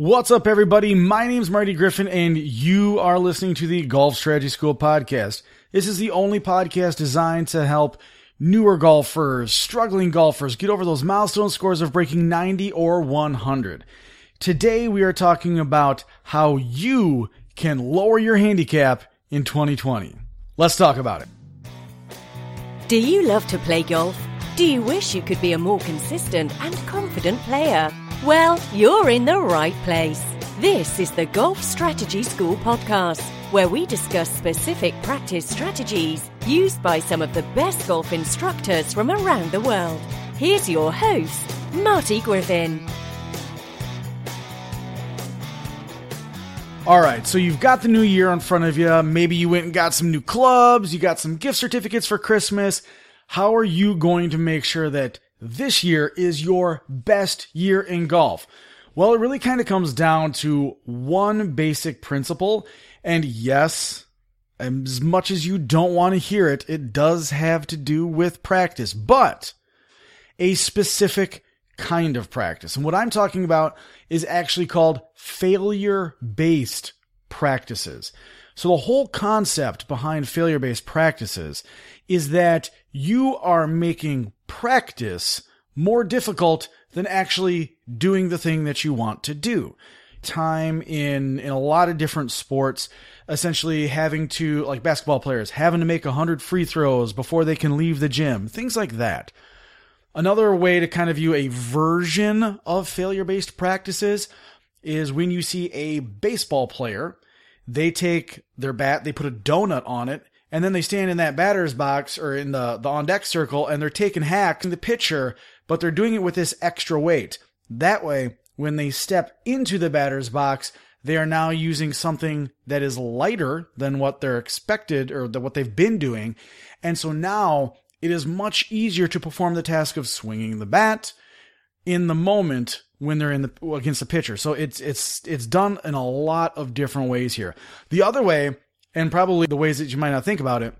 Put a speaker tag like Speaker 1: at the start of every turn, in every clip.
Speaker 1: What's up, everybody? My name's Marty Griffin, and you are listening to the Golf Strategy School podcast. This is the only podcast designed to help newer golfers, struggling golfers get over those milestone scores of breaking 90 or 100. Today, we are talking about how you can lower your handicap in 2020. Let's talk about it.
Speaker 2: Do you love to play golf? Do you wish you could be a more consistent and confident player? Well, you're in the right place. This is the Golf Strategy School podcast, where we discuss specific practice strategies used by some of the best golf instructors from around the world. Here's your host, Marty Griffin.
Speaker 1: All right, so you've got the new year in front of you. Maybe you went and got some new clubs, you got some gift certificates for Christmas. How are you going to make sure that this year is your best year in golf? Well, it really kind of comes down to one basic principle. And yes, as much as you don't want to hear it, it does have to do with practice, but a specific kind of practice. And what I'm talking about is actually called failure based practices. So the whole concept behind failure based practices is that you are making practice more difficult than actually doing the thing that you want to do. Time in, in a lot of different sports, essentially having to, like basketball players, having to make 100 free throws before they can leave the gym, things like that. Another way to kind of view a version of failure based practices is when you see a baseball player, they take their bat, they put a donut on it, and then they stand in that batter's box or in the, the on deck circle and they're taking hacks in the pitcher, but they're doing it with this extra weight. That way, when they step into the batter's box, they are now using something that is lighter than what they're expected or what they've been doing. And so now it is much easier to perform the task of swinging the bat in the moment when they're in the against the pitcher. So it's it's it's done in a lot of different ways here. The other way and probably the ways that you might not think about it,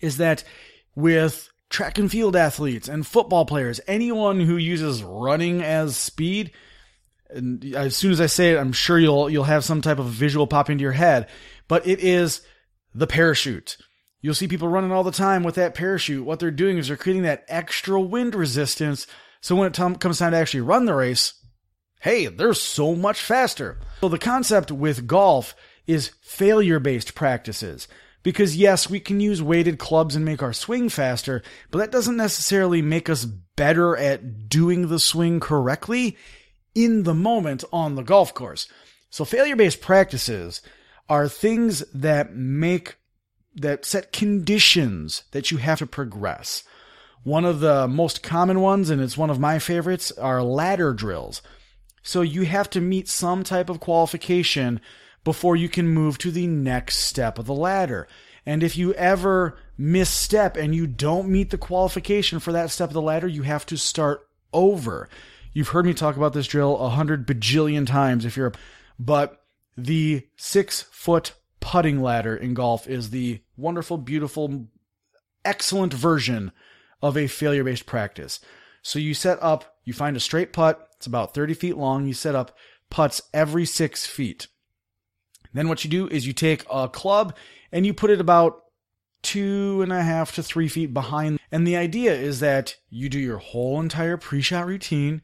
Speaker 1: is that with track and field athletes and football players, anyone who uses running as speed, and as soon as I say it, I'm sure you'll you'll have some type of visual pop into your head. But it is the parachute. You'll see people running all the time with that parachute. What they're doing is they're creating that extra wind resistance. So when it t- comes time to actually run the race, hey, they're so much faster. So the concept with golf is failure based practices. Because yes, we can use weighted clubs and make our swing faster, but that doesn't necessarily make us better at doing the swing correctly in the moment on the golf course. So failure based practices are things that make, that set conditions that you have to progress. One of the most common ones, and it's one of my favorites, are ladder drills. So you have to meet some type of qualification before you can move to the next step of the ladder. And if you ever misstep and you don't meet the qualification for that step of the ladder, you have to start over. You've heard me talk about this drill a hundred bajillion times if you're, but the six foot putting ladder in golf is the wonderful, beautiful, excellent version of a failure based practice. So you set up, you find a straight putt. It's about 30 feet long. You set up putts every six feet. Then what you do is you take a club and you put it about two and a half to three feet behind. And the idea is that you do your whole entire pre-shot routine.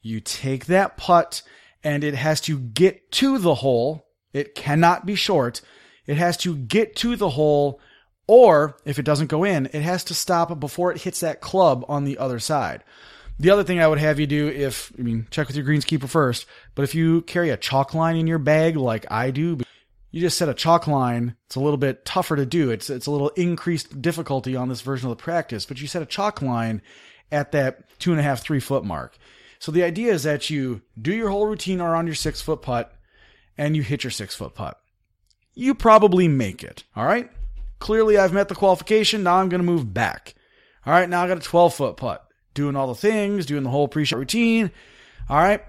Speaker 1: You take that putt and it has to get to the hole It cannot be short. It has to get to the hole, or if it doesn't go in, it has to stop before it hits that club on the other side. The other thing I would have you do if, I mean, check with your greenskeeper first, but if you carry a chalk line in your bag like I do, you just set a chalk line. It's a little bit tougher to do. It's, it's a little increased difficulty on this version of the practice, but you set a chalk line at that two and a half, three foot mark. So the idea is that you do your whole routine around your six foot putt and you hit your six foot putt. You probably make it. All right. Clearly I've met the qualification. Now I'm going to move back. All right. Now I got a 12 foot putt doing all the things, doing the whole pre-shot routine. All right.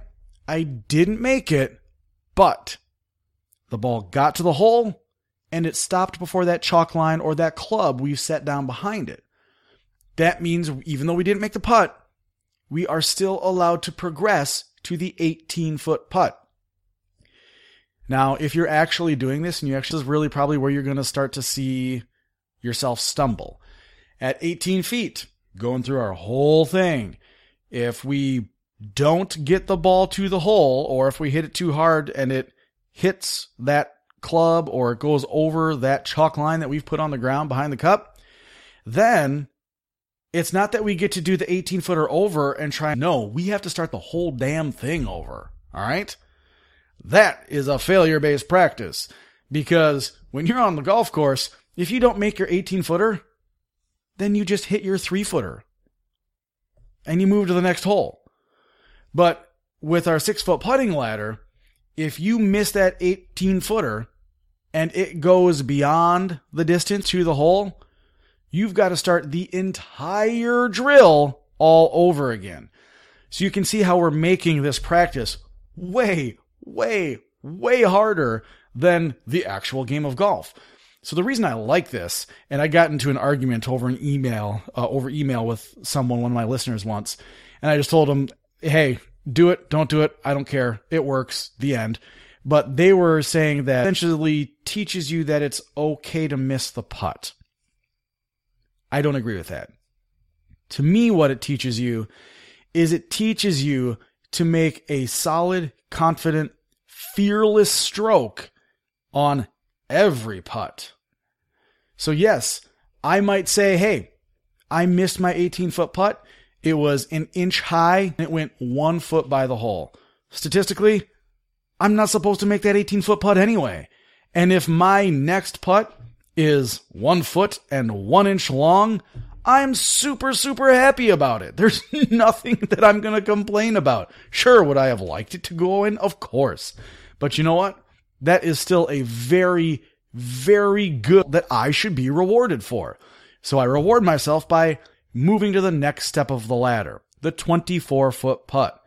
Speaker 1: I didn't make it, but the ball got to the hole and it stopped before that chalk line or that club we set down behind it. That means even though we didn't make the putt, we are still allowed to progress to the 18 foot putt. Now, if you're actually doing this and you actually, this is really probably where you're going to start to see yourself stumble. At 18 feet, going through our whole thing. If we don't get the ball to the hole, or if we hit it too hard and it hits that club or it goes over that chalk line that we've put on the ground behind the cup, then it's not that we get to do the 18 footer over and try. No, we have to start the whole damn thing over. All right. That is a failure based practice because when you're on the golf course, if you don't make your 18 footer, then you just hit your three footer and you move to the next hole. But with our six foot putting ladder, if you miss that 18 footer and it goes beyond the distance to the hole, you've got to start the entire drill all over again. So you can see how we're making this practice way, way, way harder than the actual game of golf. So the reason I like this, and I got into an argument over an email, uh, over email with someone, one of my listeners once, and I just told him, hey, do it, don't do it, I don't care, it works, the end. But they were saying that essentially teaches you that it's okay to miss the putt. I don't agree with that. To me, what it teaches you is it teaches you to make a solid, confident, fearless stroke on every putt. So yes, I might say, hey, I missed my 18 foot putt. It was an inch high and it went one foot by the hole. Statistically, I'm not supposed to make that 18 foot putt anyway. And if my next putt is one foot and one inch long, I'm super, super happy about it. There's nothing that I'm going to complain about. Sure, would I have liked it to go in? Of course. But you know what? that is still a very, very good that I should be rewarded for. So I reward myself by moving to the next step of the ladder, the 24 foot putt.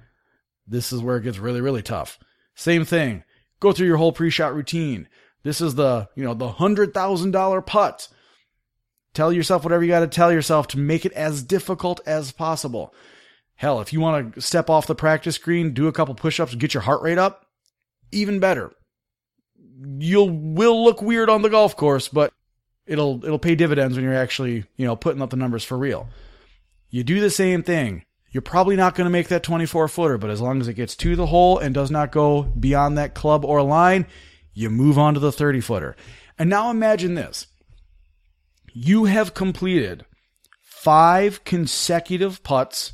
Speaker 1: This is where it gets really, really tough. Same thing. Go through your whole pre-shot routine. This is the, you know, the $100,000 putt. Tell yourself whatever you got to tell yourself to make it as difficult as possible. Hell, if you want to step off the practice green, do a couple push-ups, get your heart rate up, even better you'll will look weird on the golf course, but it'll it'll pay dividends when you're actually, you know, putting up the numbers for real. You do the same thing. You're probably not going to make that 24 footer, but as long as it gets to the hole and does not go beyond that club or line, you move on to the 30 footer. And now imagine this. You have completed five consecutive putts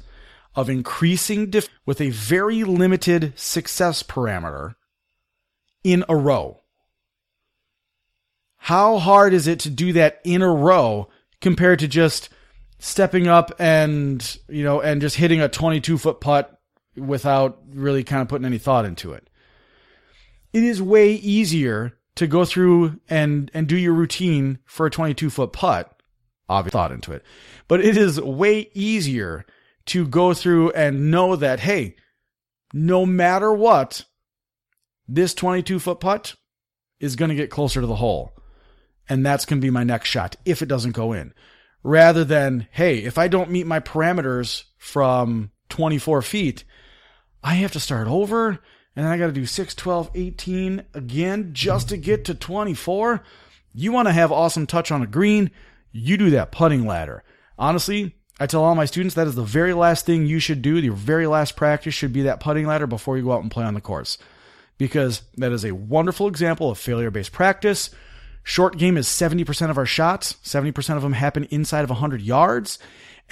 Speaker 1: of increasing diff- with a very limited success parameter in a row. How hard is it to do that in a row compared to just stepping up and, you know, and just hitting a 22 foot putt without really kind of putting any thought into it? It is way easier to go through and, and do your routine for a 22 foot putt. Obviously thought into it, but it is way easier to go through and know that, hey, no matter what, this 22 foot putt is going to get closer to the hole and that's going to be my next shot if it doesn't go in. Rather than, hey, if I don't meet my parameters from 24 feet, I have to start over and then I got to do 6, 12, 18 again just to get to 24. You want to have awesome touch on a green, you do that putting ladder. Honestly, I tell all my students that is the very last thing you should do. Your very last practice should be that putting ladder before you go out and play on the course. because that is a wonderful example of failure based practice. Short game is 70% of our shots, 70% of them happen inside of 100 yards,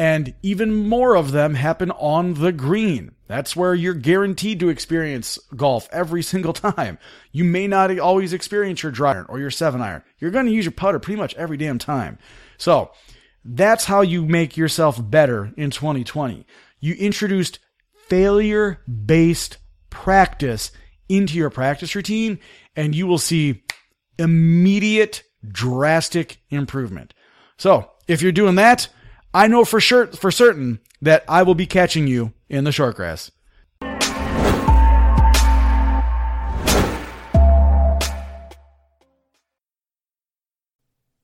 Speaker 1: and even more of them happen on the green. That's where you're guaranteed to experience golf every single time. You may not always experience your dry iron or your seven iron. You're going to use your putter pretty much every damn time. So that's how you make yourself better in 2020. You introduced failure based practice into your practice routine and you will see immediate drastic improvement. So if you're doing that, I know for sure, for certain that I will be catching you in the short grass.